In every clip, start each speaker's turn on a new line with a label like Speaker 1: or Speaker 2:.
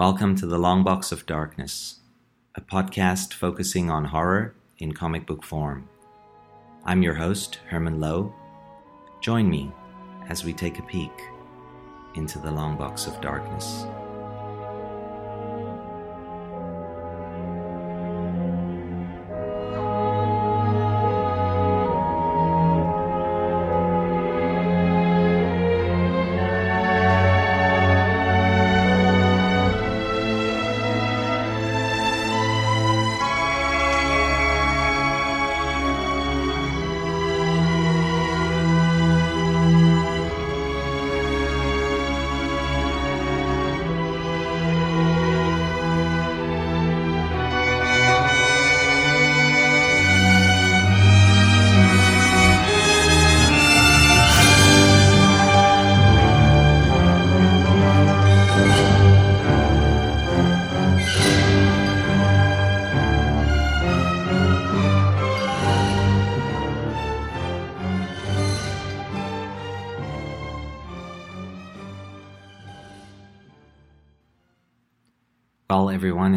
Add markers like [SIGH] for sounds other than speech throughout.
Speaker 1: Welcome to the Long Box of Darkness, a podcast focusing on horror in comic book form. I'm your host, Herman Lowe. Join me as we take a peek into the Long Box of Darkness.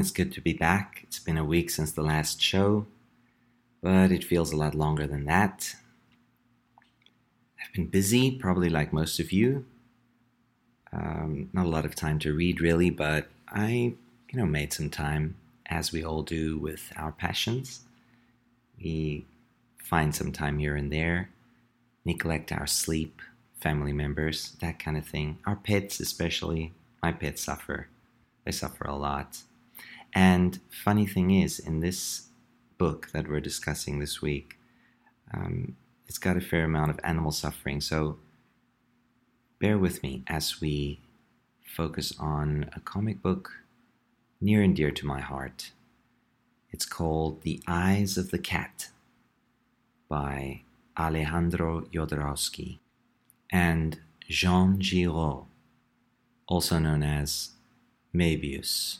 Speaker 1: It's good to be back. It's been a week since the last show, but it feels a lot longer than that. I've been busy, probably like most of you. Um, not a lot of time to read, really, but I, you know, made some time, as we all do with our passions. We find some time here and there, neglect our sleep, family members, that kind of thing. Our pets, especially. My pets suffer they suffer a lot. And funny thing is, in this book that we're discussing this week, um, it's got a fair amount of animal suffering. So bear with me as we focus on a comic book near and dear to my heart. It's called The Eyes of the Cat by Alejandro Jodorowsky and Jean Giraud, also known as Moebius.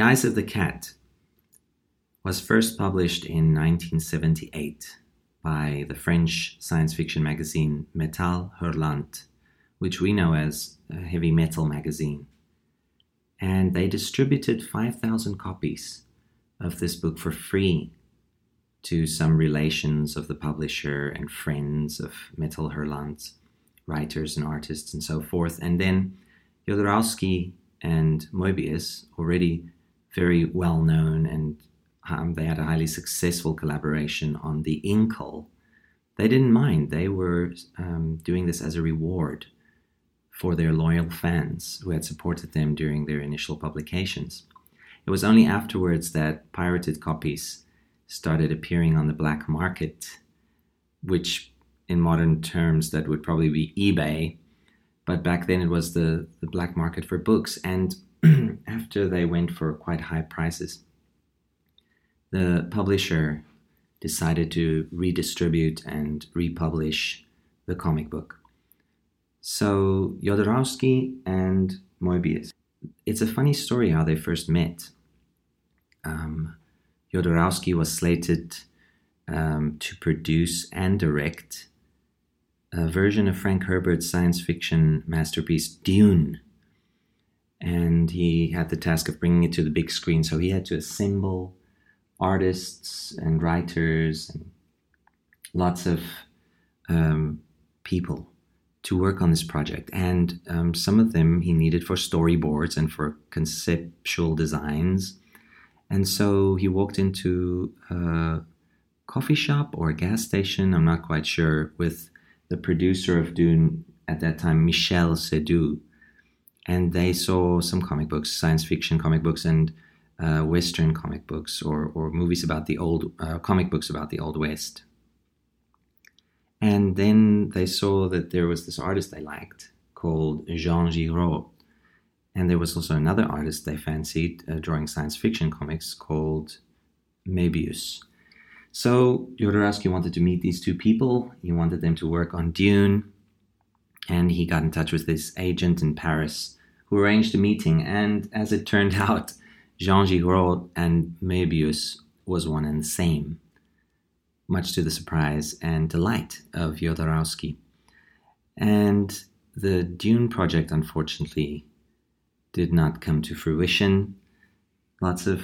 Speaker 1: The Eyes of the Cat was first published in 1978 by the French science fiction magazine Metal Hurlant, which we know as a heavy metal magazine. And they distributed 5,000 copies of this book for free to some relations of the publisher and friends of Metal Hurlant, writers and artists and so forth. And then Jodorowsky and Moebius, already very well known and um, they had a highly successful collaboration on the Incal. They didn't mind. They were um, doing this as a reward for their loyal fans who had supported them during their initial publications. It was only afterwards that pirated copies started appearing on the black market, which in modern terms that would probably be eBay, but back then it was the, the black market for books. And [CLEARS THROAT] after they went for quite high prices, the publisher decided to redistribute and republish the comic book. So Jodorowsky and Moebius. It's a funny story how they first met. Um, Jodorowsky was slated um, to produce and direct a version of Frank Herbert's science fiction masterpiece Dune and he had the task of bringing it to the big screen. So he had to assemble artists and writers and lots of um, people to work on this project. And um, some of them he needed for storyboards and for conceptual designs. And so he walked into a coffee shop or a gas station, I'm not quite sure, with the producer of Dune at that time, Michel Seydoux and they saw some comic books, science fiction comic books, and uh, Western comic books, or, or movies about the old uh, comic books about the Old West. And then they saw that there was this artist they liked called Jean Giraud. And there was also another artist they fancied uh, drawing science fiction comics called Moebius. So Jodorowsky wanted to meet these two people. He wanted them to work on Dune. And he got in touch with this agent in Paris who arranged the meeting. And as it turned [LAUGHS] out, Jean Giraud and Moebius was one and the same, much to the surprise and delight of Jodorowsky. And the Dune project, unfortunately, did not come to fruition. Lots of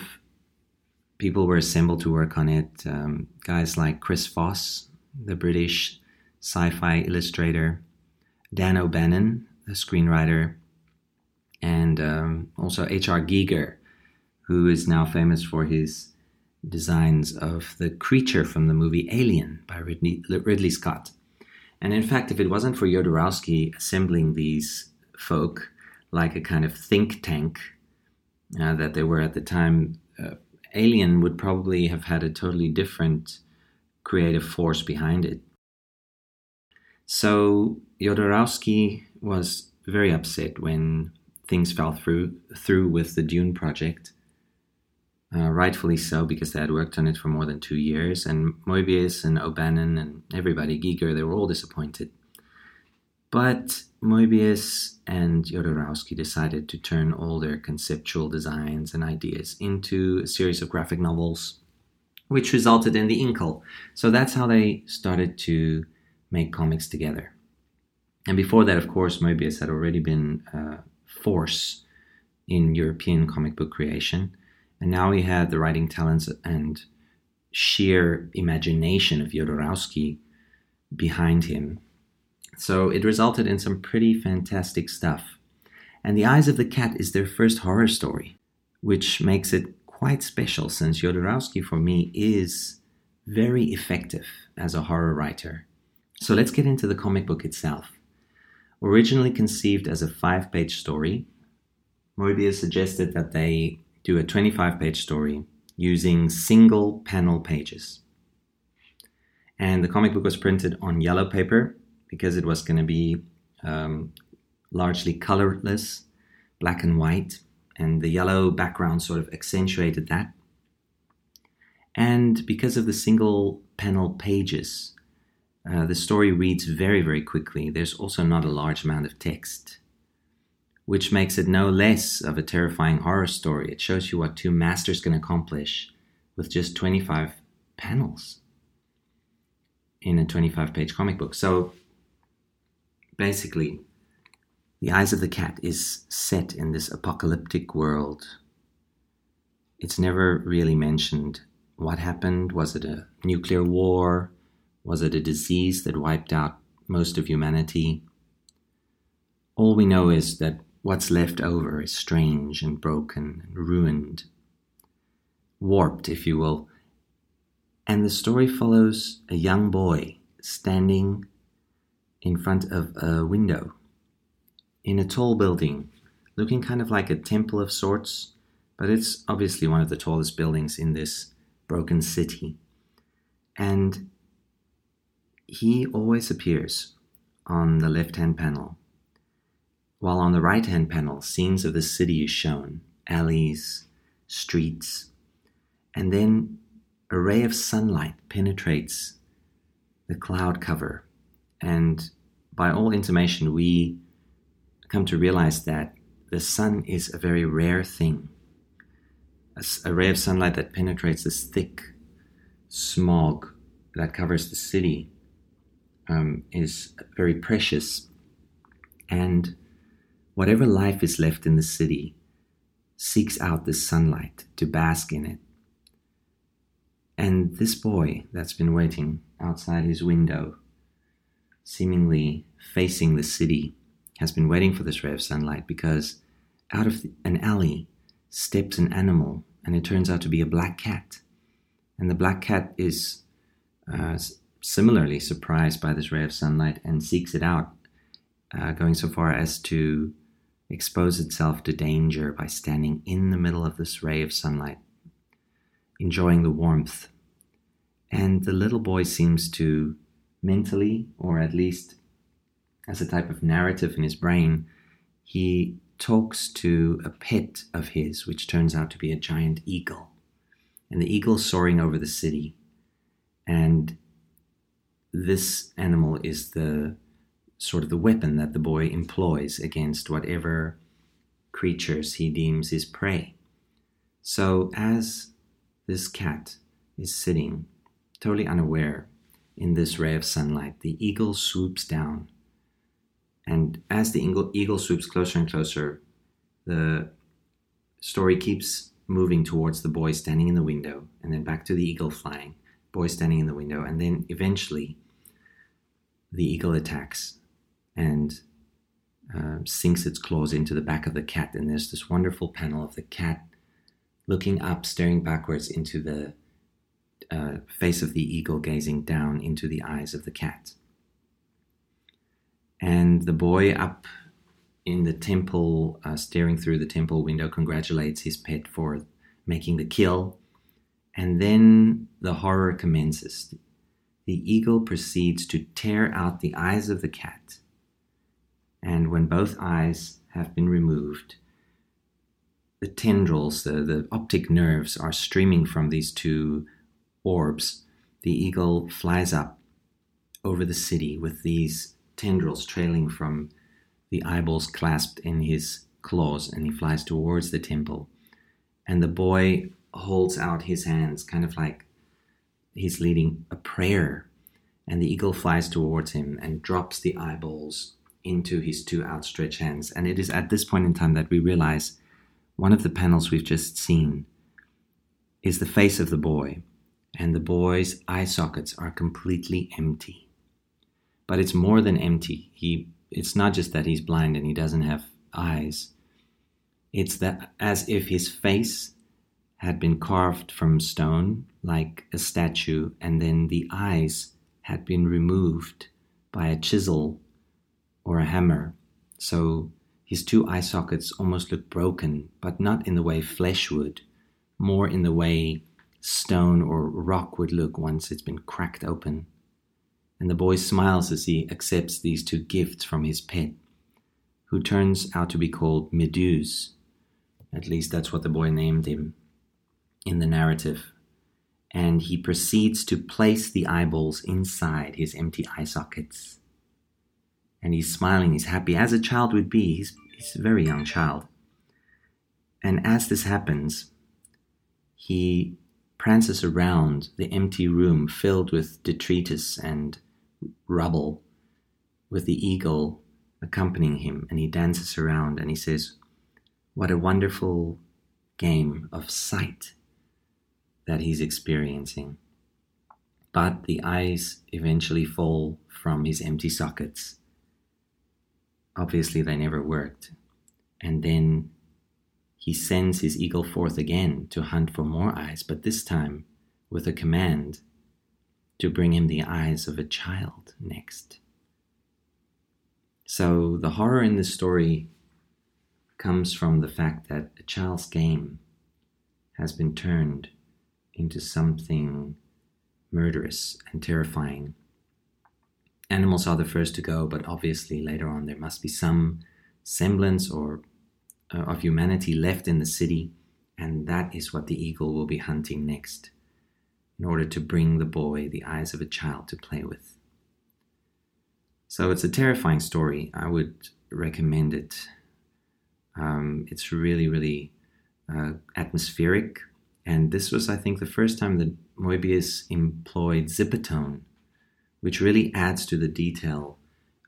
Speaker 1: people were assembled to work on it. Um, guys like Chris Foss, the British sci fi illustrator, Dan O'Bannon, the screenwriter, and um, also H.R. Giger, who is now famous for his designs of the creature from the movie Alien by Ridley, Ridley Scott. And in fact, if it wasn't for Jodorowsky assembling these folk like a kind of think tank uh, that they were at the time, uh, Alien would probably have had a totally different creative force behind it. So Jodorowsky was very upset when things fell through through with the Dune project. Uh, rightfully so, because they had worked on it for more than two years, and Moebius and O'Bannon and everybody, Giger, they were all disappointed. But Moebius and Jodorowsky decided to turn all their conceptual designs and ideas into a series of graphic novels, which resulted in the Incal. So that's how they started to make comics together. And before that, of course, Moebius had already been a force in European comic book creation. And now he had the writing talents and sheer imagination of Jodorowsky behind him so it resulted in some pretty fantastic stuff. And The Eyes of the Cat is their first horror story, which makes it quite special since Jodorowsky, for me, is very effective as a horror writer. So let's get into the comic book itself. Originally conceived as a five page story, Moebius suggested that they do a 25 page story using single panel pages. And the comic book was printed on yellow paper because it was going to be um, largely colorless, black and white, and the yellow background sort of accentuated that. And because of the single panel pages, uh, the story reads very, very quickly. There's also not a large amount of text, which makes it no less of a terrifying horror story. It shows you what two masters can accomplish with just 25 panels in a 25 page comic book. So basically, The Eyes of the Cat is set in this apocalyptic world. It's never really mentioned what happened. Was it a nuclear war? Was it a disease that wiped out most of humanity? All we know is that what's left over is strange and broken and ruined, warped, if you will. And the story follows a young boy standing in front of a window in a tall building, looking kind of like a temple of sorts, but it's obviously one of the tallest buildings in this broken city. And he always appears on the left hand panel, while on the right hand panel, scenes of the city is shown alleys, streets, and then a ray of sunlight penetrates the cloud cover and by all intimation, we come to realize that the sun is a very rare thing. A, a ray of sunlight that penetrates this thick smog that covers the city um, is very precious. And whatever life is left in the city seeks out the sunlight to bask in it. And this boy that's been waiting outside his window seemingly facing the city, has been waiting for this ray of sunlight because out of an alley steps an animal, and it turns out to be a black cat. And the black cat is uh, similarly surprised by this ray of sunlight and seeks it out, uh, going so far as to expose itself to danger by standing in the middle of this ray of sunlight, enjoying the warmth. And the little boy seems to mentally, or at least as a type of narrative in his brain, he talks to a pet of his, which turns out to be a giant eagle. And the eagle soaring over the city. And this animal is the sort of the weapon that the boy employs against whatever creatures he deems his prey. So, as this cat is sitting, totally unaware, in this ray of sunlight, the eagle swoops down. And as the eagle, eagle swoops closer and closer, the story keeps moving towards the boy standing in the window, and then back to the eagle flying, boy standing in the window, and then eventually the eagle attacks and uh, sinks its claws into the back of the cat. And there's this wonderful panel of the cat looking up, staring backwards into the uh, face of the eagle, gazing down into the eyes of the cat. And the boy up in the temple, uh, staring through the temple window, congratulates his pet for making the kill. And then the horror commences. The eagle proceeds to tear out the eyes of the cat and when both eyes have been removed, the tendrils, the, the optic nerves are streaming from these two orbs. The eagle flies up over the city with these tendrils trailing from the eyeballs clasped in his claws, and he flies towards the temple. And the boy holds out his hands, kind of like he's leading a prayer. And the eagle flies towards him and drops the eyeballs into his two outstretched hands. And it is at this point in time that we realize one of the panels we've just seen is the face of the boy, and the boy's eye sockets are completely empty. But it's more than empty. He it's not just that he's blind and he doesn't have eyes. It's that as if his face had been carved from stone like a statue, and then the eyes had been removed by a chisel or a hammer. So his two eye sockets almost look broken, but not in the way flesh would, more in the way stone or rock would look once it's been cracked open. And the boy smiles as he accepts these two gifts from his pet, who turns out to be called Meduse. At least that's what the boy named him in the narrative. And he proceeds to place the eyeballs inside his empty eye sockets and he's smiling, he's happy, as a child would be. He's, he's a very young child. And as this happens, he prances around the empty room filled with detritus and rubble, with the eagle accompanying him, and he dances around and he says, What a wonderful game of sight that he's experiencing. But the eyes eventually fall from his empty sockets obviously they never worked. And then he sends his eagle forth again to hunt for more eyes, but this time with a command to bring him the eyes of a child next. So the horror in this story comes from the fact that a child's game has been turned into something murderous and terrifying animals are the first to go, but obviously later on there must be some semblance or uh, of humanity left in the city, and that is what the eagle will be hunting next, in order to bring the boy the eyes of a child to play with. So it's a terrifying story. I would recommend it. Um, it's really, really uh, atmospheric, and this was, I think, the first time that Moebius employed zipatone which really adds to the detail.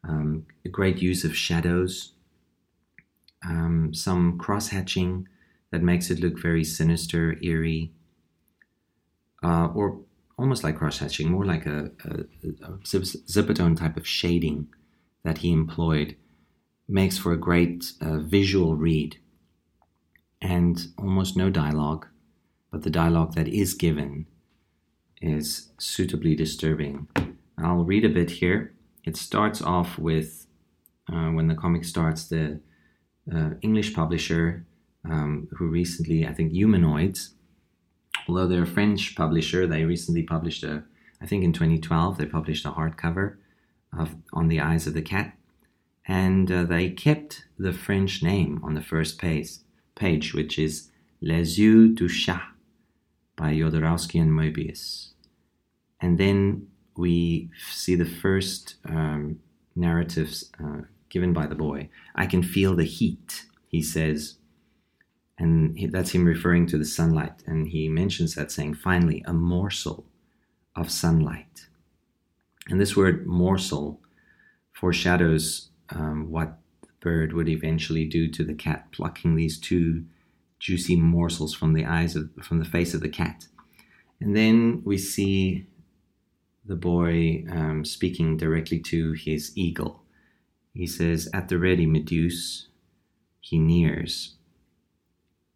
Speaker 1: Um, a great use of shadows, um, some cross hatching that makes it look very sinister, eerie, uh, or almost like cross hatching, more like a, a, a type of shading that he employed, makes for a great uh, visual read and almost no dialogue, but the dialogue that is given is suitably disturbing. I'll read a bit here. It starts off with uh, when the comic starts, the uh, English publisher um, who recently, I think, Humanoids, although they're a French publisher, they recently published a, I think in 2012 they published a hardcover of On the Eyes of the Cat, and uh, they kept the French name on the first page, page which is Les Yeux du Chat by Jodorowsky and Moebius. And then we see the first um, narratives uh, given by the boy. I can feel the heat, he says. And that's him referring to the sunlight. And he mentions that saying, finally, a morsel of sunlight. And this word morsel foreshadows um, what the bird would eventually do to the cat, plucking these two juicy morsels from the eyes of from the face of the cat. And then we see the boy um, speaking directly to his eagle. He says, At the ready, Meduse, he nears.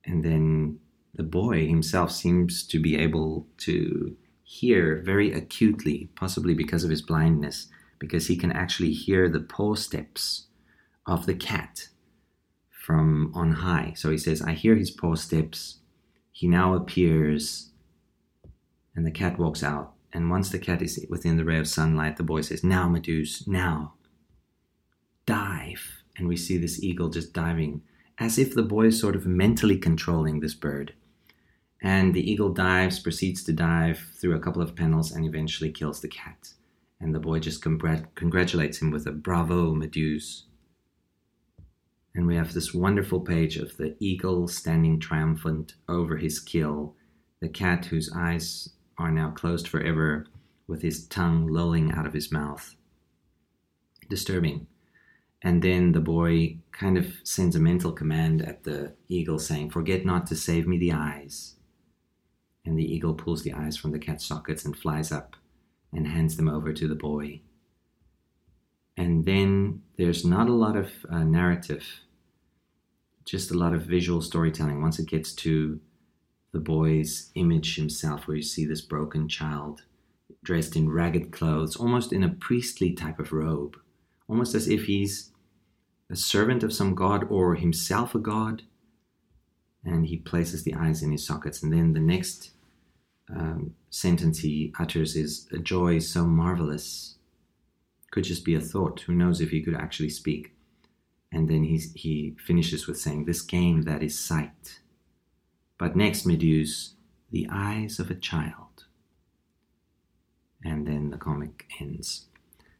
Speaker 1: And then the boy himself seems to be able to hear very acutely, possibly because of his blindness, because he can actually hear the paw steps of the cat from on high. So he says, I hear his paw steps. He now appears, and the cat walks out. And once the cat is within the ray of sunlight, the boy says, Now, Meduse, now. Dive. And we see this eagle just diving, as if the boy is sort of mentally controlling this bird. And the eagle dives, proceeds to dive through a couple of panels, and eventually kills the cat. And the boy just congr- congratulates him with a bravo, Meduse. And we have this wonderful page of the eagle standing triumphant over his kill, the cat whose eyes are now closed forever, with his tongue lolling out of his mouth. Disturbing. And then the boy kind of sends a mental command at the eagle saying, Forget not to save me the eyes and the eagle pulls the eyes from the cat's sockets and flies up and hands them over to the boy. And then there's not a lot of uh, narrative, just a lot of visual storytelling once it gets to the boy's image himself, where you see this broken child dressed in ragged clothes, almost in a priestly type of robe, almost as if he's a servant of some god or himself a god and he places the eyes in his sockets. And then the next um, sentence he utters is a joy so marvelous. Could just be a thought. Who knows if he could actually speak? And then he's, he finishes with saying, This game that is sight. But next, Meduse, the eyes of a child. And then the comic ends.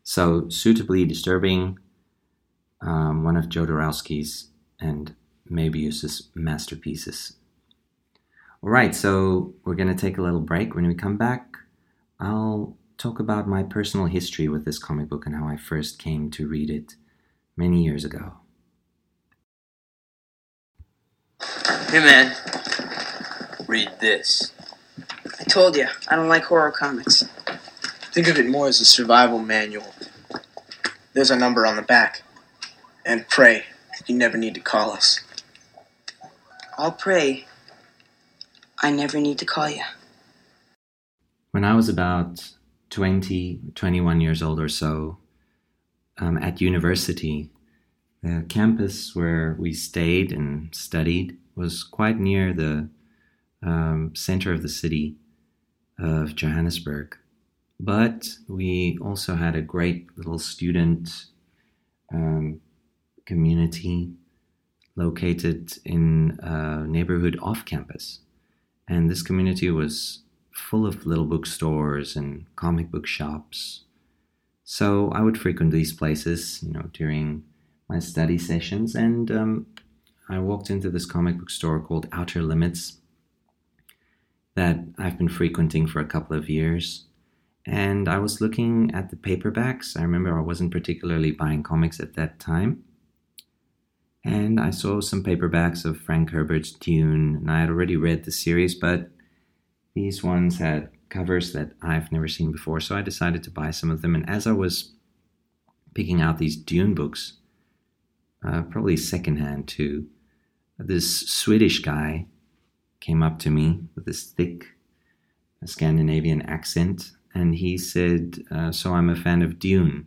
Speaker 1: So, suitably disturbing, um, one of Jodorowsky's and Moebius's masterpieces. All right, so we're going to take a little break. When we come back, I'll talk about my personal history with this comic book and how I first came to read it many years ago.
Speaker 2: Hey man, read this.
Speaker 3: I told you, I don't like horror comics.
Speaker 4: Think of it more as a survival manual. There's a number on the back. And pray you never need to call us.
Speaker 3: I'll pray. I never need to call you.
Speaker 1: When I was about 20, 21 years old or so, um, at university, the campus where we stayed and studied was quite near the um, center of the city of Johannesburg. But we also had a great little student um, community located in a neighborhood off campus. And this community was full of little bookstores and comic book shops. So I would frequent these places, you know, during my study sessions. And um, I walked into this comic book store called Outer Limits that I've been frequenting for a couple of years. And I was looking at the paperbacks. I remember I wasn't particularly buying comics at that time and I saw some paperbacks of Frank Herbert's Dune, and I had already read the series, but these ones had covers that I've never seen before, so I decided to buy some of them. And as I was picking out these Dune books, uh, probably secondhand too, this Swedish guy came up to me with this thick Scandinavian accent, and he said, uh, "So I'm a fan of Dune."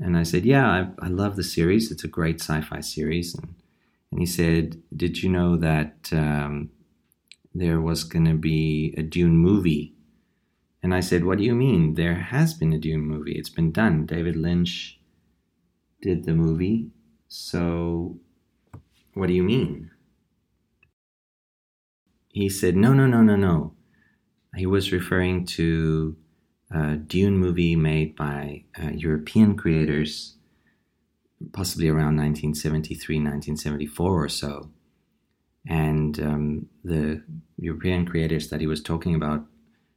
Speaker 1: And I said, Yeah, I, I love the series. It's a great sci fi series. And, and he said, Did you know that um, there was going to be a Dune movie And I said, What do you mean? There has been a Dune movie. It's been done. David Lynch did the movie. So, what do you mean? He said, No, no, no, no, no. He was referring to a Dune movie made by uh, European creators, possibly around 1973, 1974 or so. And um, the European creators that he was talking about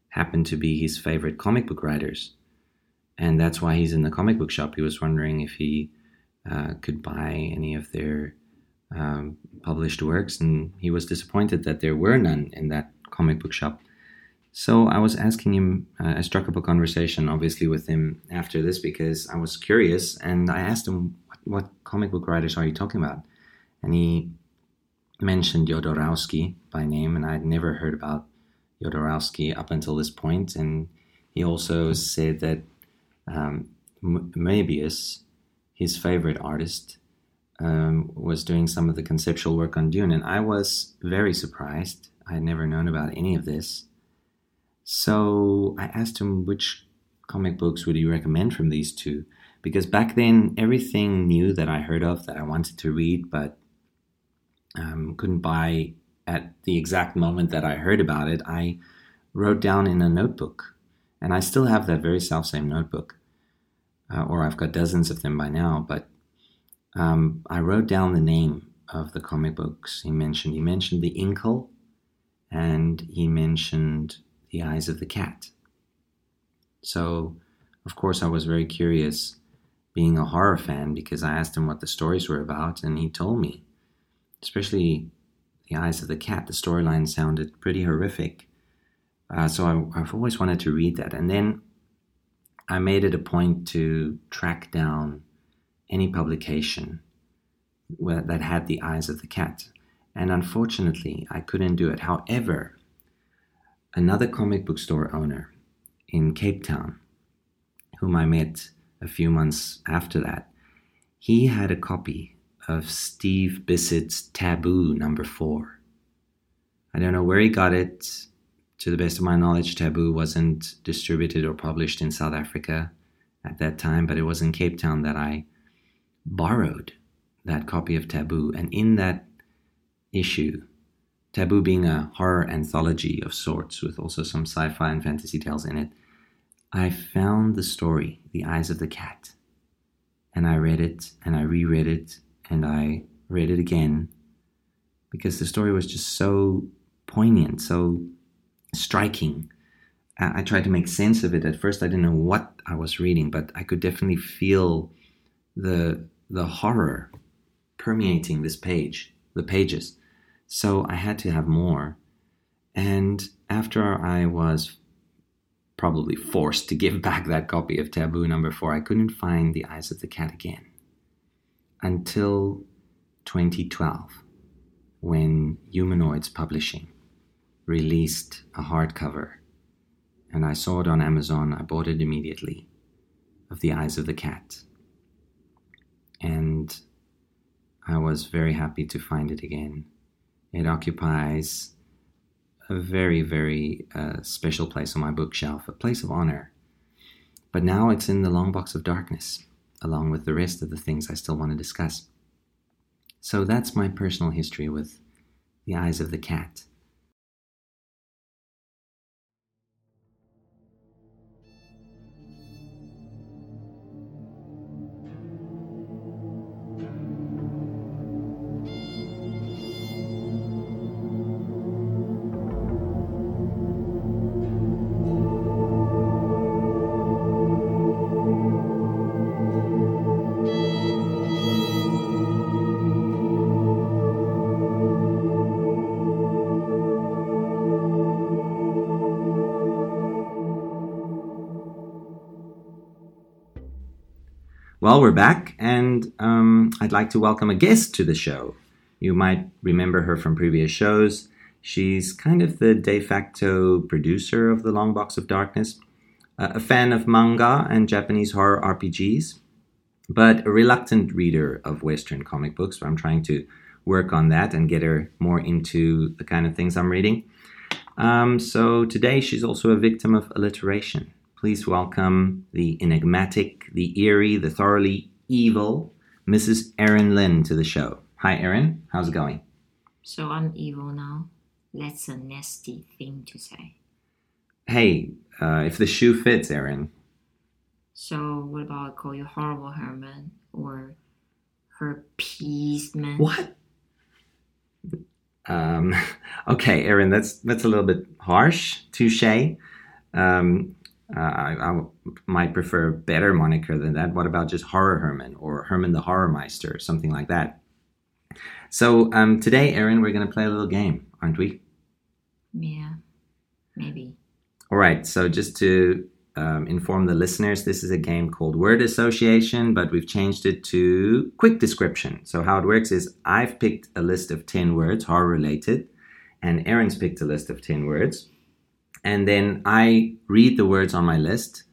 Speaker 1: happened to be his favorite comic book writers. And that's why he's in the comic book shop. He was wondering if he uh, could buy any of their um, published works, and he was disappointed that there were none in that comic book shop. So I was asking him, uh, I struck up a conversation obviously with him after this because I was curious, and I asked him, what, what comic book writers are you talking about? And he mentioned Jodorowsky by name, and I'd never heard about Jodorowsky up until this point. and he also said that um, Moebius, his favorite artist, um, was doing some of the conceptual work on Dune, and I was very surprised. I had never known about any of this. So I asked him which comic books would he recommend from these two, because back then everything new that I heard of that I wanted to read but um, couldn't buy at the exact moment that I heard about it, I wrote down in a notebook. And I still have that very self same notebook, uh, or I've got dozens of them by now. But um, I wrote down the name of the comic books he mentioned. He mentioned The Incal, and he mentioned The Eyes of the Cat. So, of course, I was very curious, being a horror fan, because I asked him what the stories were about, and he told me, especially the Eyes of the Cat. The storyline sounded pretty horrific. Uh, so I, have always wanted to read that. And then I made it a point to track down any publication where, that had the Eyes of the Cat. And unfortunately, I couldn't do it. However, another comic book store owner in Cape Town, whom I met a few months after that, he had a copy of Steve Bissette's Taboo number four. I don't know where he got it. To the best of my knowledge, Taboo wasn't distributed or published in South Africa at that time, but it was in Cape Town that I borrowed that copy of Taboo. And in that issue, Taboo being a horror anthology of sorts with also some sci fi and fantasy tales in it, I found the story, The Eyes of the Cat. And I read it and I reread it and I read it again because the story was just so poignant, so striking. I, tried to make sense of it. At first, I didn't know what I was reading, but I could definitely feel the the horror permeating this page, the pages. So I had to have more. And after I was probably forced to give [LAUGHS] back that copy of Taboo number four, I couldn't find the eyes of the cat again until 2012 when Humanoids Publishing released a hardcover and I saw it on Amazon. I bought it immediately of The Eyes of the Cat. And I was very happy to find it again. It occupies a very, very uh, special place on my bookshelf, a place of honor. But now it's in the long box of darkness along with the rest of the things I still want to discuss. So that's my personal history with The Eyes of the Cat. Well, we're back, and um, I'd like to welcome a guest to the show. You might remember her from previous shows. She's kind of the de facto producer of the Long Box of Darkness, a fan of manga and Japanese horror RPGs, but a reluctant reader of Western comic books. So I'm trying to work on that and get her more into the kind of things I'm reading. Um, so today she's also a victim of alliteration. Please welcome the enigmatic, the eerie, the thoroughly evil Mrs. Erin Lynn to the show. Hi, Erin. How's it going?
Speaker 5: So I'm evil now. That's a nasty thing to say.
Speaker 1: Hey, uh, if the shoe fits, Erin.
Speaker 5: So what about I call you horrible Herman or her peaceman?
Speaker 1: What? Um, [LAUGHS] okay, Erin, that's that's a little bit harsh. Touche. Um, uh, I, I might prefer a better moniker than that. What about just Horror Herman or Herman the Horror Meister, something like that? So um, today, Erin, we're going to play a little game, aren't we?
Speaker 5: Yeah, maybe.
Speaker 1: All right. So just to um, inform the listeners, this is a game called Word Association, but we've changed it to Quick Description. So how it works is I've picked a list of ten words, horror related, and Erin's picked a list of ten words, and then I read the words on my list,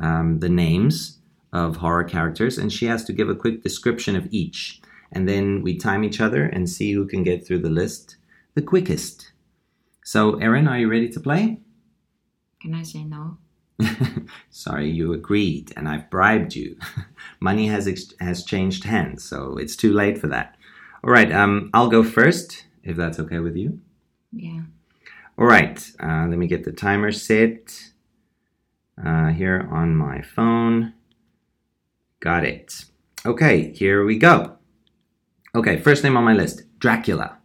Speaker 1: um, the names of horror characters, and she has to give a quick description of each. And then we time each other and see who can get through the list the quickest. So, Erin, are you ready to play?
Speaker 5: Can I say no? [LAUGHS]
Speaker 1: Sorry, you agreed, and I've bribed you. [LAUGHS] Money has ex- has changed hands, so it's too late for that. All right, um, I'll go first, if that's okay with you.
Speaker 5: Yeah.
Speaker 1: All right, uh, let me get the timer set uh, here on my phone. Got it. Okay, here we go. Okay, first name on my list Dracula.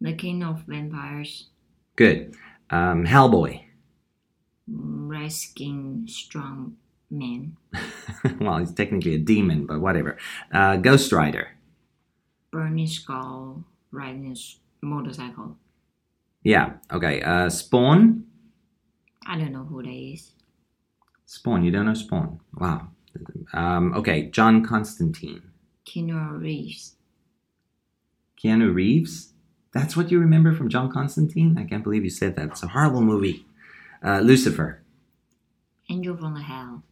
Speaker 5: The king of vampires,
Speaker 1: Good. Um, Hellboy.
Speaker 5: red skin strong man, [LAUGHS]
Speaker 1: well, he's technically a demon, but whatever. Uh, Ghost Rider.
Speaker 5: burning skull, riding motorcycle.
Speaker 1: Yeah, okay. Uh, Spawn.
Speaker 5: I don't know who that is.
Speaker 1: Spawn, you don't know Spawn. Wow. Um, okay, John Constantine.
Speaker 5: Keanu Reeves,
Speaker 1: Keanu Reeves. That's what you remember from John Constantine? I can't believe you said that. It's a horrible movie. Uh, Lucifer.
Speaker 5: Angel from the Hell,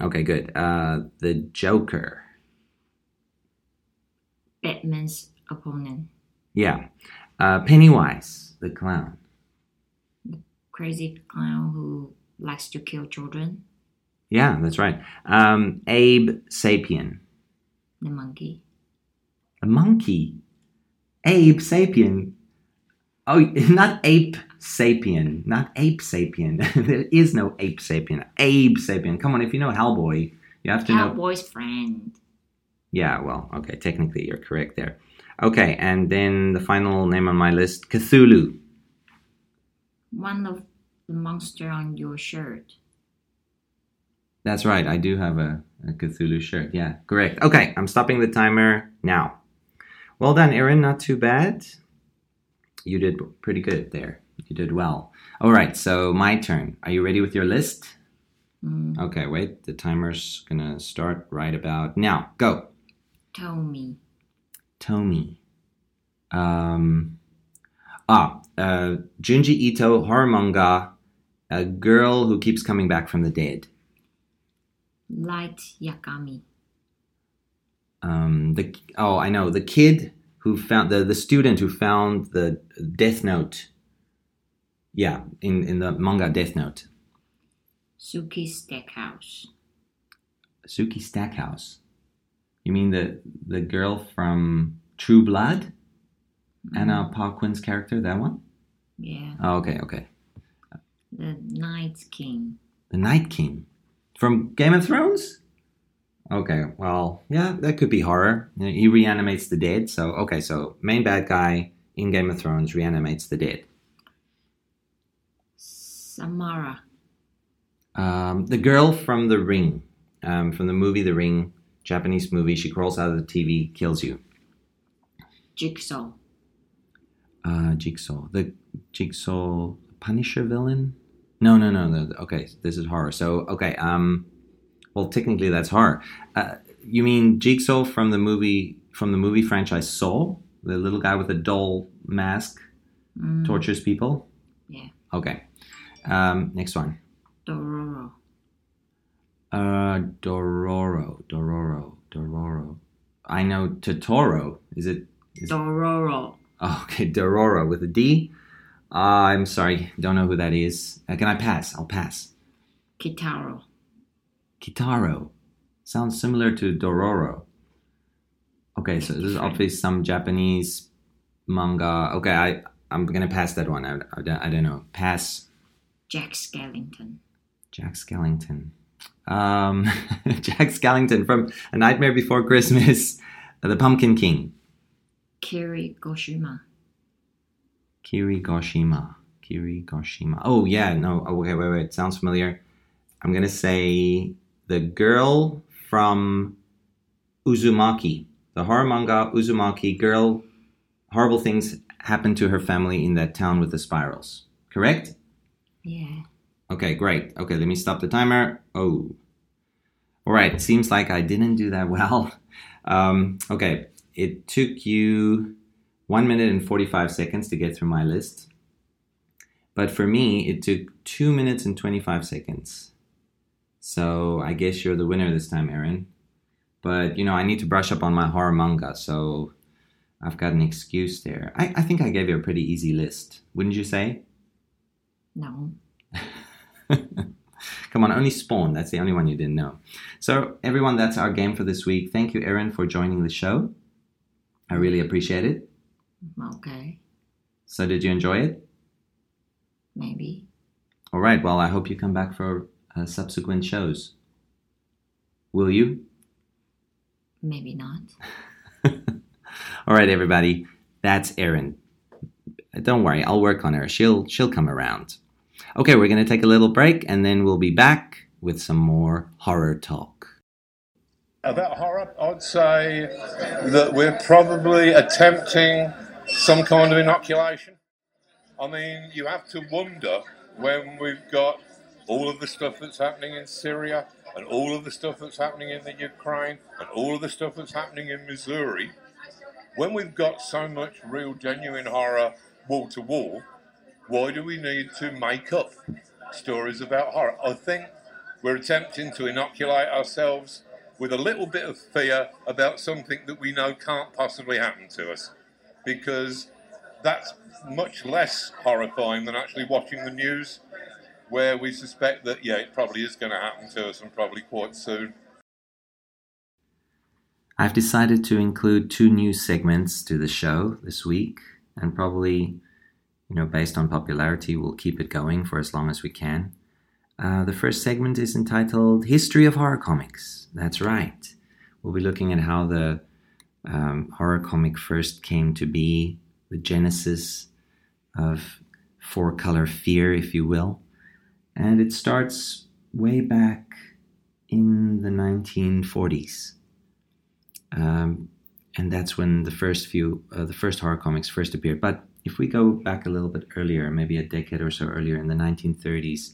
Speaker 1: Okay, good. Uh, the Joker.
Speaker 5: Batman's opponent,
Speaker 1: Yeah. Uh, Pennywise, the clown.
Speaker 5: crazy clown who likes to kill children,
Speaker 1: Yeah, that's right. Um, Abe Sapien.
Speaker 5: the monkey,
Speaker 1: A monkey. Abe Sapien. Oh, [LAUGHS] not ape sapien. Not ape sapien. [LAUGHS] there is no ape sapien. Abe sapien. Come on, if you know Hellboy, you have to know.
Speaker 5: Hellboy's friend,
Speaker 1: Yeah, well, okay, technically you're correct there. Okay, and then the final name on my list Cthulhu.
Speaker 5: one of the monster on your shirt.
Speaker 1: That's right, I do have a, a Cthulhu shirt. Yeah, correct. Okay, I'm stopping the timer now. Well done, Erin, not too bad. You did pretty good there. You did well. All right, so my turn. Are you ready with your list?
Speaker 5: Mm,
Speaker 1: Okay, wait, the timer's gonna start right about now. Go.
Speaker 5: tell me,
Speaker 1: Tomie. Um, ah, uh, Junji Ito horror manga, a girl who keeps coming back from the dead.
Speaker 5: Light Yagami,
Speaker 1: Um, the oh, I know the kid who found the the student who found the Death Note. Yeah, in in the manga Death Note,
Speaker 5: Sookie Steakhouse,
Speaker 1: Sookie Stackhouse. You mean the the girl from True Blood, Anna Paquin's character? That one?
Speaker 5: yeah,
Speaker 1: Oh, okay, okay.
Speaker 5: the Night King,
Speaker 1: The Night King from Game of Thrones? Okay, well, yeah, that could be horror. You know, He reanimates the dead. So, okay, so main bad guy in Game of Thrones reanimates the dead.
Speaker 5: Samara,
Speaker 1: Um, the girl from The Ring, um, from the movie The Ring, Japanese movie, she crawls out of the TV, kills you.
Speaker 5: Jigsaw,
Speaker 1: Uh, Jigsaw. The Jigsaw Punisher villain? No, no, no, no. Okay, this is horror. So, okay, um, well, technically that's horror. Uh, you mean Jigsaw from the movie from the movie franchise Saw? The little guy with the doll mask
Speaker 5: mm,
Speaker 1: tortures people.
Speaker 5: yeah,
Speaker 1: Okay. Um, next one.
Speaker 5: Dororo,
Speaker 1: Uh, Dororo, Dororo, Dororo. I know Totoro. Is it? Is,
Speaker 5: Dororo,
Speaker 1: oh, okay, Dororo with a D. Uh, I'm sorry, don't know who that is. Uh, can I pass? I'll pass.
Speaker 5: Kitaro.
Speaker 1: Kitaro. Sounds similar to Dororo. Okay, so this is obviously some Japanese manga. Okay, I I'm gonna pass that one. I, I, I don't know. Pass.
Speaker 5: Jack Skellington.
Speaker 1: Jack Skellington. Um, [LAUGHS] Jack Skellington from A Nightmare Before Christmas, [LAUGHS] The Pumpkin King.
Speaker 5: Kiri Goshima.
Speaker 1: Kiri Goshima. Kiri Goshima. Oh yeah, no. oh, Okay, wait, wait. Sounds familiar. I'm gonna say the girl from Uzumaki, the horror manga Uzumaki. Girl, horrible things happen to her family in that town with the spirals. Correct?
Speaker 5: Yeah.
Speaker 1: Okay, great. Okay, let me stop the timer. Oh. All right, seems like I didn't do that [LAUGHS] well. Um, okay, it took you one minute and 45 seconds to get through my list. But for me, it took two minutes and 25 seconds. So I guess you're the winner this time, Aaron. But, you know, I need to brush up on my horror manga, so I've got an excuse there. I, I think I gave you a pretty easy list, wouldn't you say?
Speaker 5: No. [LAUGHS] [LAUGHS]
Speaker 1: Come on, only Spawn. That's the only one you didn't know. So, everyone, that's our game for this week. Thank you, Erin, for joining the show. I really appreciate it.
Speaker 5: Okay.
Speaker 1: So, did you enjoy it?
Speaker 5: Maybe.
Speaker 1: All right. Well, I hope you come back for uh, subsequent shows. Will you?
Speaker 5: Maybe not. [LAUGHS]
Speaker 1: All right, everybody. That's Erin. Don't worry, I'll work on her. She'll she'll come around. Okay, we're gonna take a little break, and then we'll be back with some more horror talk.
Speaker 6: About horror, I'd say that we're probably attempting some kind of inoculation. I mean, you have to wonder when we've got all of the stuff that's happening in Syria and all of the stuff that's happening in the Ukraine and all of the stuff that's happening in Missouri, when we've got so much real, genuine horror wall to wall, why do we need to make up stories about horror? I think we're attempting to inoculate ourselves with a little bit of fear about something that we know can't possibly happen to us because that's much less horrifying than actually watching the news where we suspect that, yeah, it probably is going to happen to us and probably quite soon.
Speaker 1: I've decided to include two new segments to the show this week, and probably, you know, based on popularity, we'll keep it going for as long as we can. Uh, the first segment is entitled History of Horror Comics. That's right. We'll be looking at how the um, horror comic first came to be, the genesis of four color fear, if you will. And it starts way back in the 1940s. Um, and that's when the first few, uh, the first horror comics first appeared. But if we go back a little bit earlier, maybe a decade or so earlier, in the 1930s,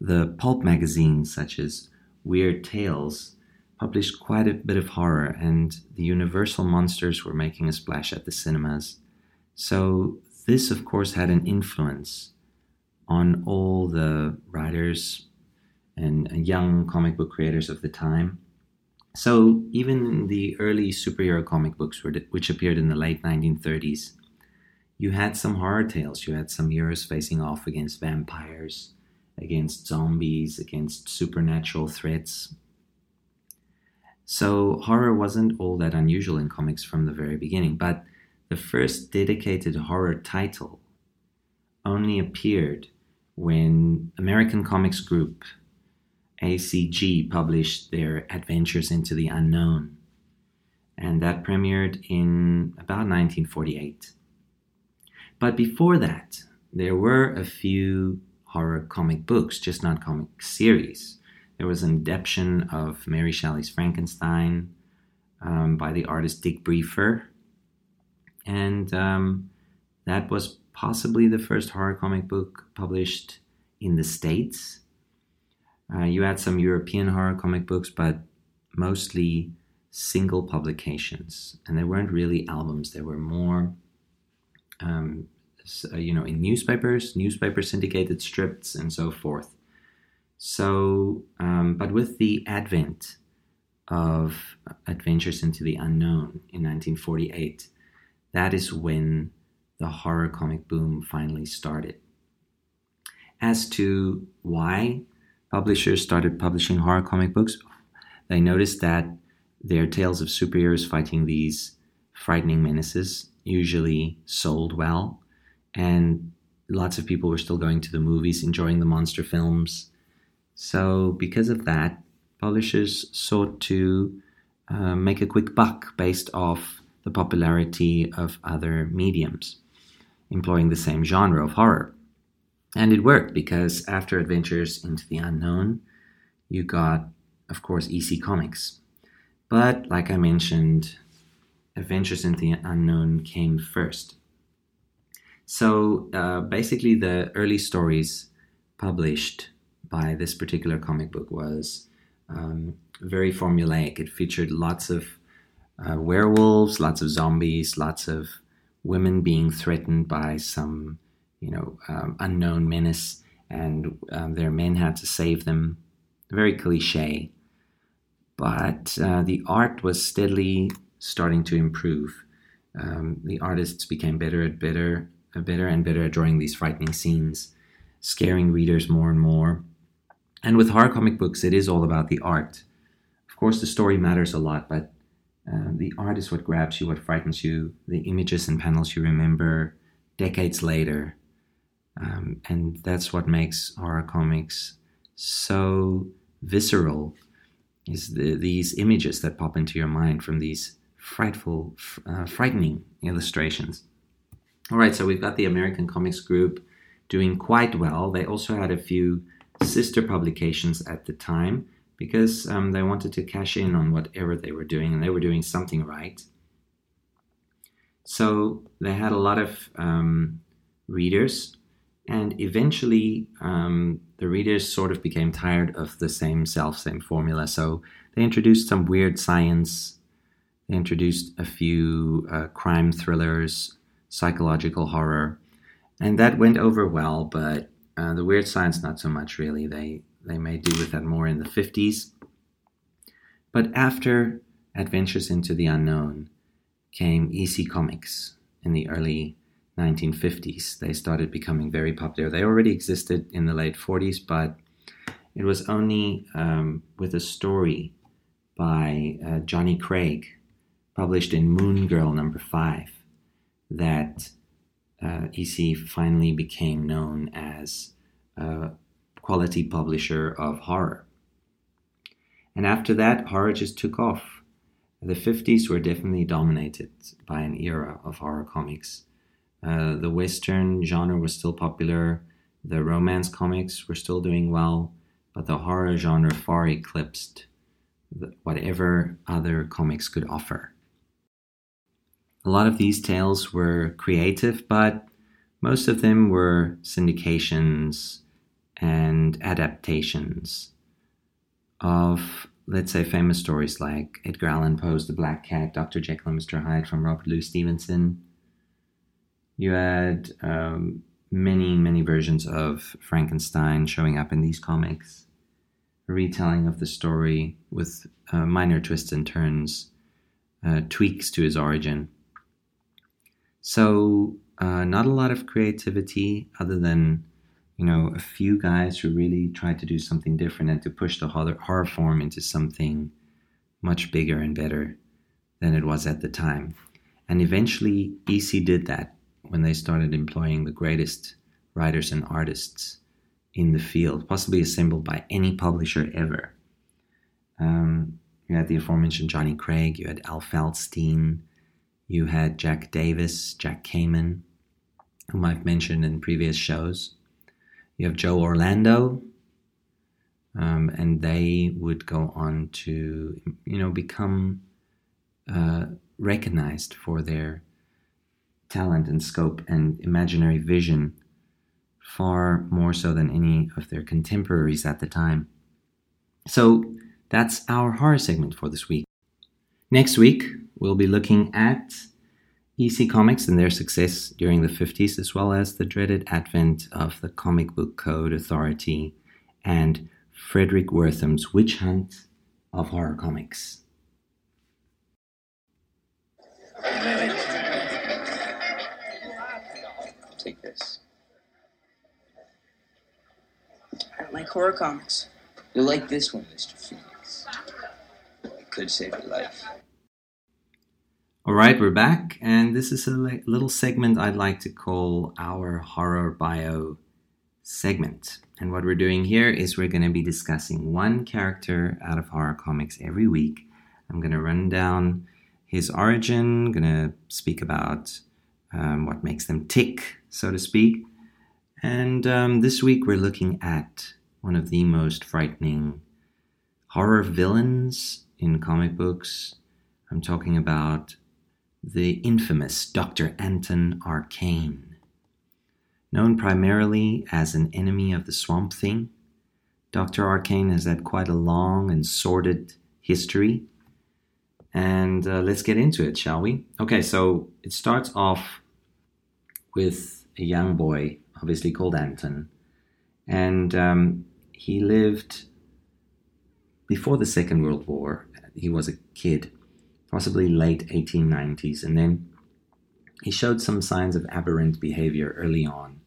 Speaker 1: the pulp magazines such as Weird Tales published quite a bit of horror, and the Universal monsters were making a splash at the cinemas. So, this, of course, had an influence on all the writers and young comic book creators of the time. So, even the early superhero comic books, which appeared in the late 1930s, you had some horror tales. You had some heroes facing off against vampires, against zombies, against supernatural threats. So, horror wasn't all that unusual in comics from the very beginning, but the first dedicated horror title only appeared when American Comics Group, ACG, published their Adventures into the Unknown. And that premiered in about 1948. But before that, there were a few horror comic books, just not comic series. There was an adaptation of Mary Shelley's Frankenstein um, by the artist Dick Briefer. And um, that was possibly the first horror comic book published in the States. Uh, you had some European horror comic books, but mostly single publications. And they weren't really albums, they were more. Um, you know, in newspapers, newspaper syndicated strips, and so forth. So, um, but with the advent of Adventures into the Unknown in 1948, that is when the horror comic boom finally started. As to why publishers started publishing horror comic books, they noticed that their tales of superheroes fighting these frightening menaces usually sold well, and lots of people were still going to the movies, enjoying the monster films. So, because of that, publishers sought to uh, make a quick buck based off the popularity of other mediums, employing the same genre of horror. And it worked because after Adventures into the Unknown, you got, of course, EC Comics. But like I mentioned, Adventures into the Unknown came first. So uh, basically, the early stories published by this particular comic book was um, very formulaic. It featured lots of uh, werewolves, lots of zombies, lots of women being threatened by some, you know, um, unknown menace, and um, their men had to save them. Very cliche, but uh, the art was steadily starting to improve. Um, the artists became better and better, uh, better and better at drawing these frightening scenes, scaring readers more and more. And with horror comic books, it is all about the art. Of course, the story matters a lot, but uh, the art is what grabs you, what frightens you, the images and panels you remember decades later. Um, and that's what makes horror comics so visceral is the, these images that pop into your mind from these frightful, uh, frightening illustrations. All right, so we've got the American Comics Group doing quite well. They also had a few sister publications at the time because um, they wanted to cash in on whatever they were doing, and they were doing something right. So they had a lot of um, readers, and eventually um, the readers sort of became tired of the same self, same formula. So they introduced some weird science. Introduced a few uh, crime thrillers, psychological horror, and that went over well. But uh, the weird science, not so much really. They they may do with that more in the 50s. But after Adventures into the Unknown came EC Comics in the early 1950s. They started becoming very popular. They already existed in the late 40s, but it was only um, with a story by uh, Johnny Craig, published in Moon Girl number five, that uh, EC finally became known as a quality publisher of horror. And after that, horror just took off. The 50s were definitely dominated by an era of horror comics. Uh, the Western genre was still popular, the romance comics were still doing well, but the horror genre far eclipsed whatever other comics could offer. A lot of these tales were creative, but most of them were syndications and adaptations of, let's say, famous stories like Edgar Allan Poe's The Black Cat, Dr. Jekyll and Mr. Hyde from Robert Louis Stevenson. You had um, many, many versions of Frankenstein showing up in these comics, a retelling of the story with uh, minor twists and turns, uh, tweaks to his origin. So, uh, not a lot of creativity other than you know, a few guys who really tried to do something different and to push the horror, horror form into something much bigger and better than it was at the time. And eventually, EC did that when they started employing the greatest writers and artists in the field, possibly assembled by any publisher ever. Um, you had the aforementioned Johnny Craig, you had Al Feldstein, you had Jack Davis, Jack Kamen, whom I've mentioned in previous shows. You have Joe Orlando, um, and they would go on to, you know, become uh, recognized for their talent and scope and imaginary vision far more so than any of their contemporaries at the time. So that's our horror segment for this week. Next week, we'll be looking at EC Comics and their success during the 50s, as well as the dreaded advent of the Comic Book Code Authority and Fredric Wertham's witch hunt of horror comics.
Speaker 2: take this.
Speaker 3: I don't like horror comics.
Speaker 2: You'll like this one, Mr. Phoenix. It could save your life.
Speaker 1: All right, we're back, and this is a little segment I'd like to call our horror bio segment. And what we're doing here is we're going to be discussing one character out of horror comics every week. I'm going to run down his origin, going to speak about um, what makes them tick, so to speak. And um, this week we're looking at one of the most frightening horror villains in comic books. I'm talking about the infamous Dr. Anton Arcane. Known primarily as an enemy of the Swamp Thing, Dr. Arcane has had quite a long and sordid history. And uh, let's get into it, shall we? Okay, so it starts off with a young boy, obviously called Anton. And um, he lived before the Second World War. He was a kid, possibly late 1890s, and then he showed some signs of aberrant behavior early on.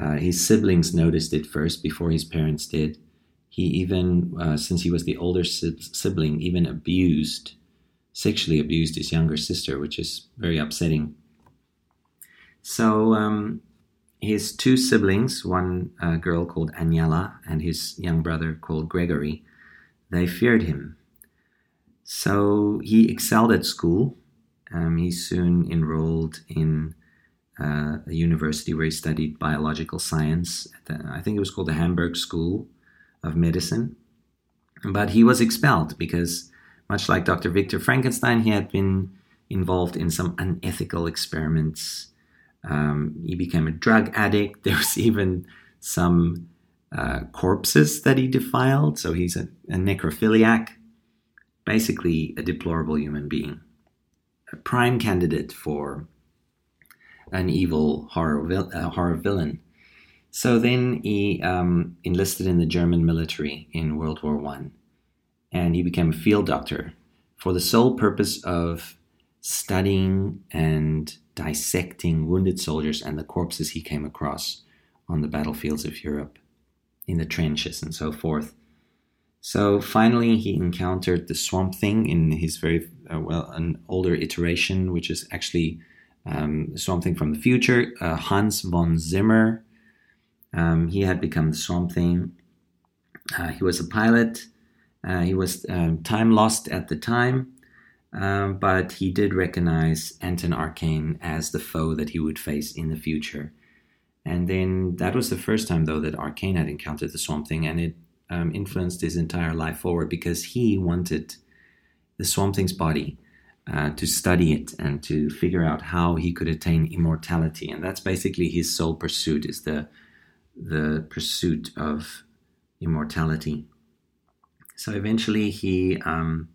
Speaker 1: Uh, his siblings noticed it first before his parents did. He even, uh, since he was the older sibling, even abused, sexually abused his younger sister, which is very upsetting. So um, his two siblings, one uh, girl called Agnella and his young brother called Gregory, they feared him. So he excelled at school. Um, he soon enrolled in uh, a university where he studied biological science. The, I think it was called the Hamburg School of Medicine. But he was expelled because, much like Dr. Victor Frankenstein, he had been involved in some unethical experiments um, he became a drug addict. [LAUGHS] There was even some uh, corpses that he defiled. So he's a, a, necrophiliac, basically a deplorable human being, a prime candidate for an evil horror, vil- uh, horror villain. So then he um, enlisted in the German military in World War One, and he became a field doctor for the sole purpose of studying and dissecting wounded soldiers and the corpses he came across on the battlefields of Europe, in the trenches, and so forth. So finally, he encountered the Swamp Thing in his very uh, well an older iteration, which is actually um, Swamp Thing from the future. Uh, Hans von Zimmer. Um, he had become the Swamp Thing. Uh, he was a pilot. Uh, he was um, time lost at the time, um, but he did recognize Anton Arcane as the foe that he would face in the future. And then that was the first time, though, that Arcane had encountered the Swamp Thing, and it um, influenced his entire life forward because he wanted the Swamp Thing's body uh, to study it and to figure out how he could attain immortality. And that's basically his sole pursuit: is the the pursuit of immortality. So eventually, he um,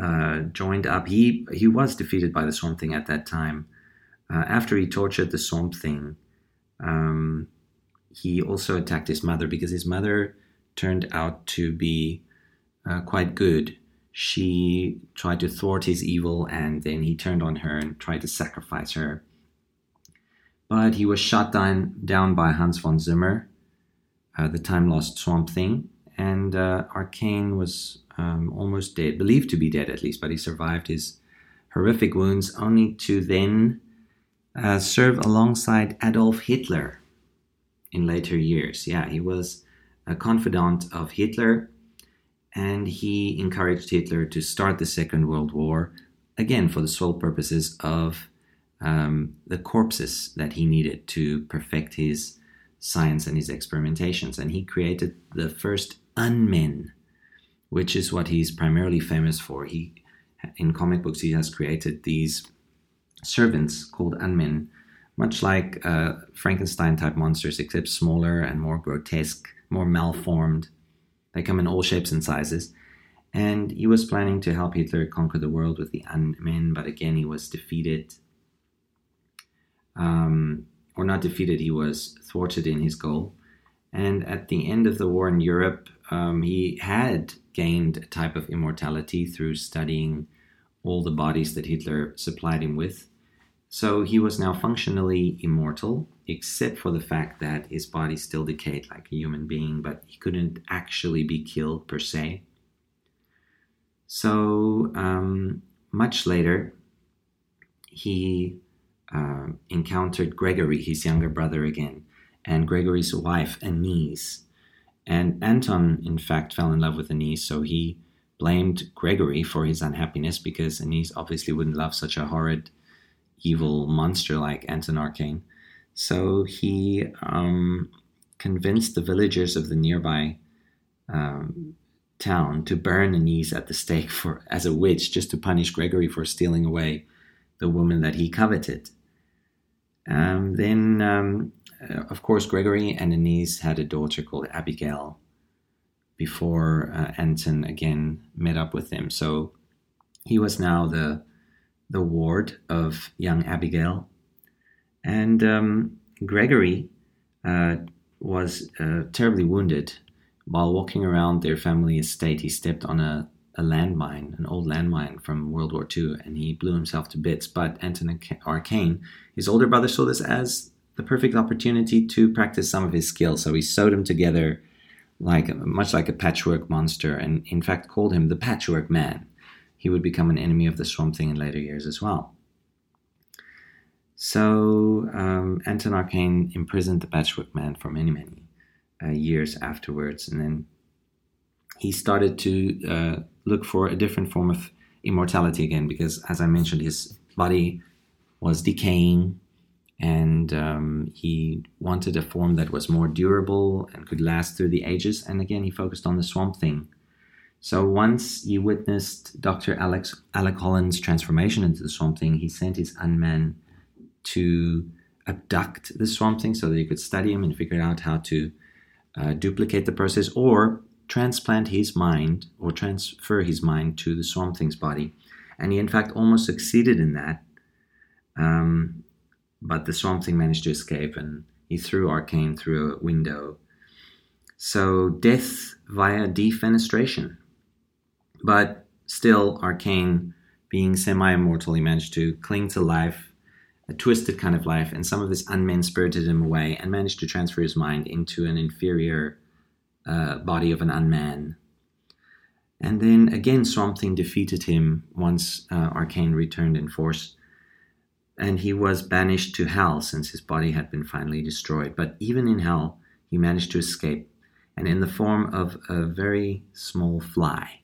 Speaker 1: uh, joined up. He he was defeated by the Swamp Thing at that time. Uh, after he tortured the Swamp Thing, um, he also attacked his mother because his mother turned out to be uh, quite good. She tried to thwart his evil, and then he turned on her and tried to sacrifice her. But he was shot down, down by Hans von Zimmer, uh, the time lost Swamp Thing, and uh, Arcane was um, almost dead, believed to be dead at least, but he survived his horrific wounds only to then uh, serve alongside Adolf Hitler in later years. Yeah, he was a confidant of Hitler and he encouraged Hitler to start the Second World War, again, for the sole purposes of um, the corpses that he needed to perfect his science and his experimentations. And he created the first unmen which is what he's primarily famous for. He, in comic books, he has created these servants called Unmen, much like uh, Frankenstein type monsters, except smaller and more grotesque, more malformed. They come in all shapes and sizes. And he was planning to help Hitler conquer the world with the Unmen, but again, he was defeated. Um, or not defeated, he was thwarted in his goal. And at the end of the war in Europe, um, he had gained a type of immortality through studying all the bodies that Hitler supplied him with. So he was now functionally immortal, except for the fact that his body still decayed like a human being, but he couldn't actually be killed per se. So um, much later, he uh, encountered Gregory, his younger brother, again, and Gregory's wife, Anise. And Anton, in fact, fell in love with Anise, so he blamed Gregory for his unhappiness because Anise obviously wouldn't love such a horrid, evil monster like Anton Arcane. So he um, convinced the villagers of the nearby um, town to burn Anise at the stake for as a witch, just to punish Gregory for stealing away the woman that he coveted. Um, then, um, uh, of course, Gregory and Anise had a daughter called Abigail before uh, Anton again met up with him. So he was now the the ward of young Abigail, and um, Gregory uh, was uh, terribly wounded while walking around their family estate. He stepped on a a landmine, an old landmine from World War II, and he blew himself to bits. But Anton Arcane, his older brother, saw this as the perfect opportunity to practice some of his skills. So he sewed him together like much like a patchwork monster, and in fact called him the Patchwork Man. He would become an enemy of the Swamp Thing in later years as well. So um, Anton Arcane imprisoned the Patchwork Man for many, many uh, years afterwards, and then he started to uh, look for a different form of immortality again because, as I mentioned, his body was decaying and um, he wanted a form that was more durable and could last through the ages. And again, he focused on the swamp thing. So once he witnessed Dr. Alex, Alec Holland's transformation into the swamp thing, he sent his unman to abduct the swamp thing so that he could study him and figure out how to uh, duplicate the process or transplant his mind or transfer his mind to the Swamp Thing's body. And he, in fact, almost succeeded in that. Um, but the Swamp Thing managed to escape and he threw Arcane through a window. So, death via defenestration. But still, Arcane, being semi immortal, he managed to cling to life, a twisted kind of life, and some of this unmen spirited him away and managed to transfer his mind into an inferior uh, body of an unman. And then again, Swamp Thing defeated him once uh, Arcane returned in force. And he was banished to hell since his body had been finally destroyed. But even in hell, he managed to escape. And in the form of a very small fly,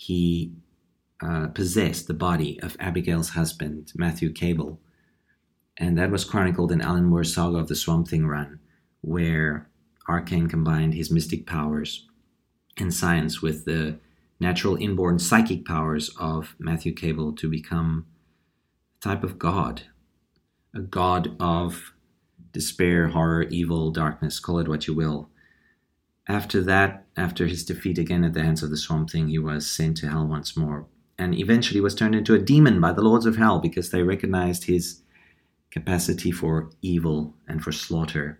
Speaker 1: he uh, possessed the body of Abigail's husband, Matthew Cable. And that was chronicled in Alan Moore's Saga of the Swamp Thing run, where Arcane combined his mystic powers and science with the natural inborn psychic powers of Matthew Cable to become a type of god, a god of despair, horror, evil, darkness, call it what you will. After that, after his defeat again at the hands of the Swamp Thing, he was sent to hell once more, and eventually was turned into a demon by the lords of hell because they recognized his capacity for evil and for slaughter.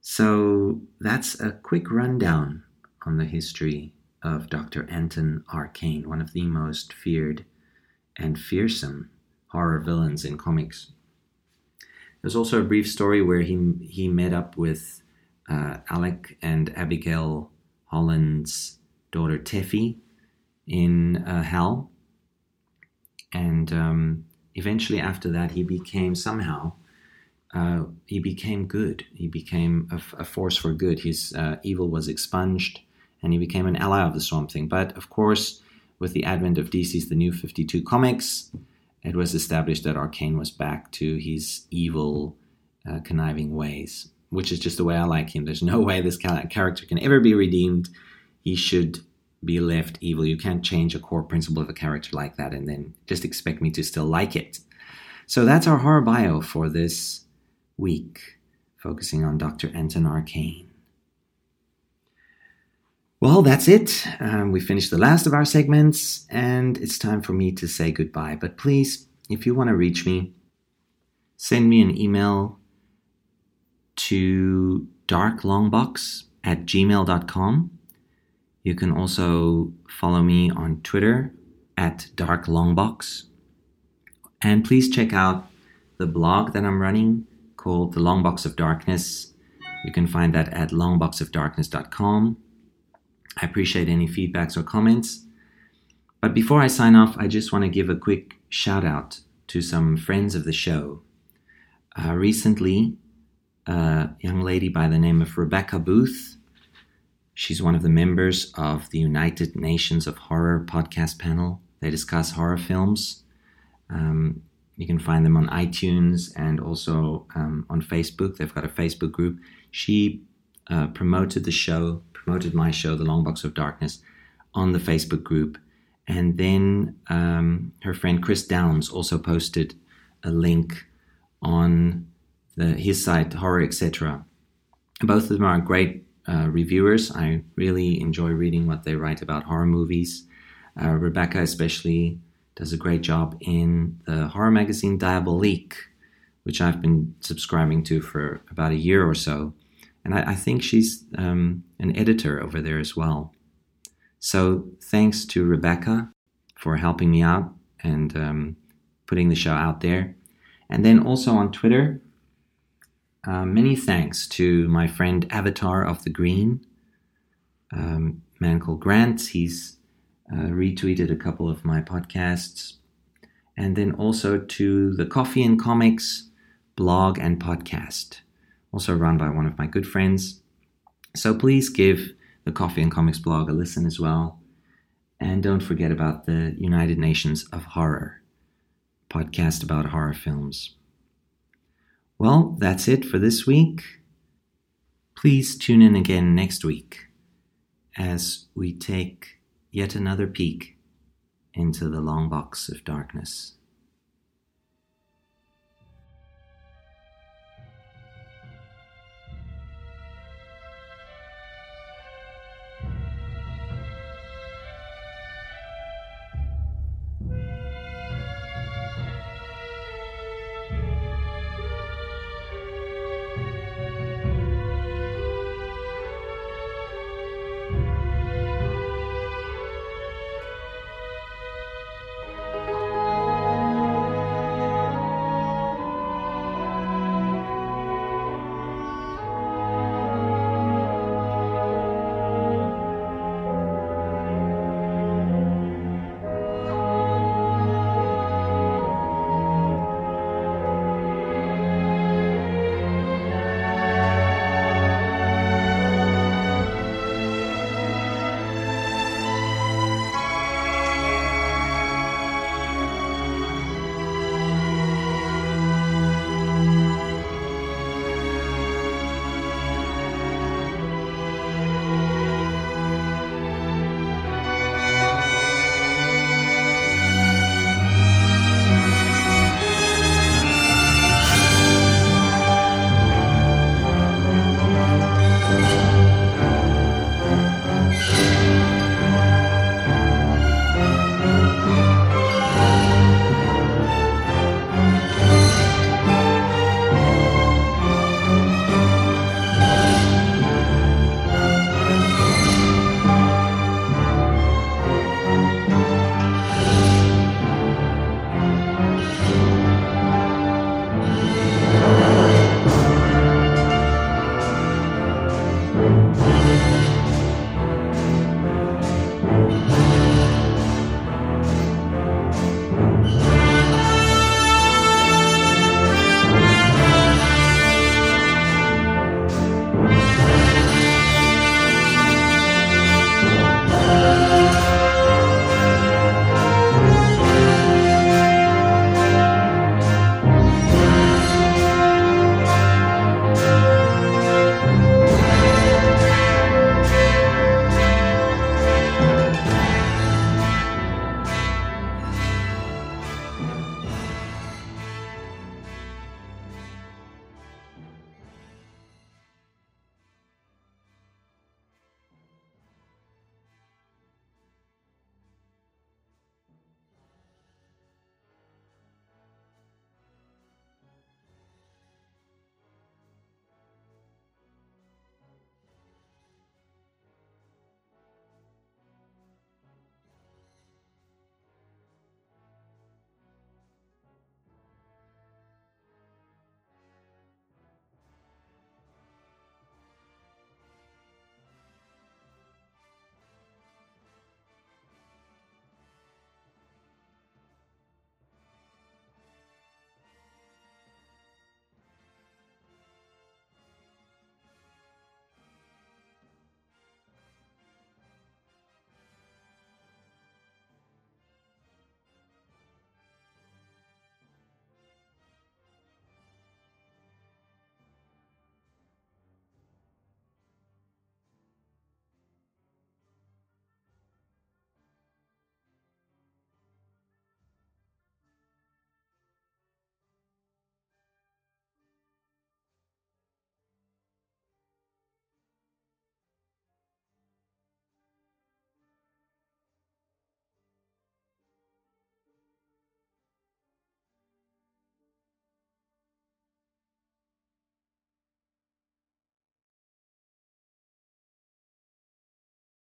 Speaker 1: So that's a quick rundown on the history of Dr. Anton Arcane, one of the most feared and fearsome horror villains in comics. There's also a brief story where he he met up with uh, Alec and Abigail Holland's daughter Tefé in uh, Hell, and um, eventually after that he became somehow uh, he became good. He became a, force for good. His uh, evil was expunged, and he became an ally of the Swamp Thing. But of course, with the advent of DC's The New 52 comics, it was established that Arcane was back to his evil, uh, conniving ways, which is just the way I like him. There's no way this character can ever be redeemed. He should be left evil. You can't change a core principle of a character like that and then just expect me to still like it. So that's our horror bio for this week, focusing on Dr. Anton Arcane. Well, that's it. Um, we finished the last of our segments, and it's time for me to say goodbye. But please, if you want to reach me, send me an email to darklongbox at gmail.com. You can also follow me on Twitter at darklongbox And please check out the blog that I'm running called The Long Box of Darkness. You can find that at longboxofdarkness.com. I appreciate any feedbacks or comments. But before I sign off, I just want to give a quick shout out to some friends of the show. Uh, recently, a young lady by the name of Rebecca Booth, she's one of the members of the United Nations of Horror podcast panel. They discuss horror films. Um, you can find them on iTunes and also um, on Facebook. They've got a Facebook group. She uh, promoted the show, promoted my show, The Long Box of Darkness, on the Facebook group and then um, her friend Chris Downs also posted a link on the, his site, Horror Etc. Both of them are great uh, reviewers. I really enjoy reading what they write about horror movies. Uh, Rebecca, especially, does a great job in the horror magazine Diabolique, which I've been subscribing to for about a year or so. And I, I think she's um, an editor over there as well. So thanks to Rebecca for helping me out and um, putting the show out there. And then also on Twitter, uh, many thanks to my friend Avatar of the Green, um, man called Grant. He's uh, retweeted a couple of my podcasts. And then also to the Coffee and Comics blog and podcast, also run by one of my good friends. So please give the Coffee and Comics blog a listen as well. And don't forget about the United Nations of Horror podcast about horror films. Well, that's it for this week. Please tune in again next week as we take yet another peek into the long box of darkness.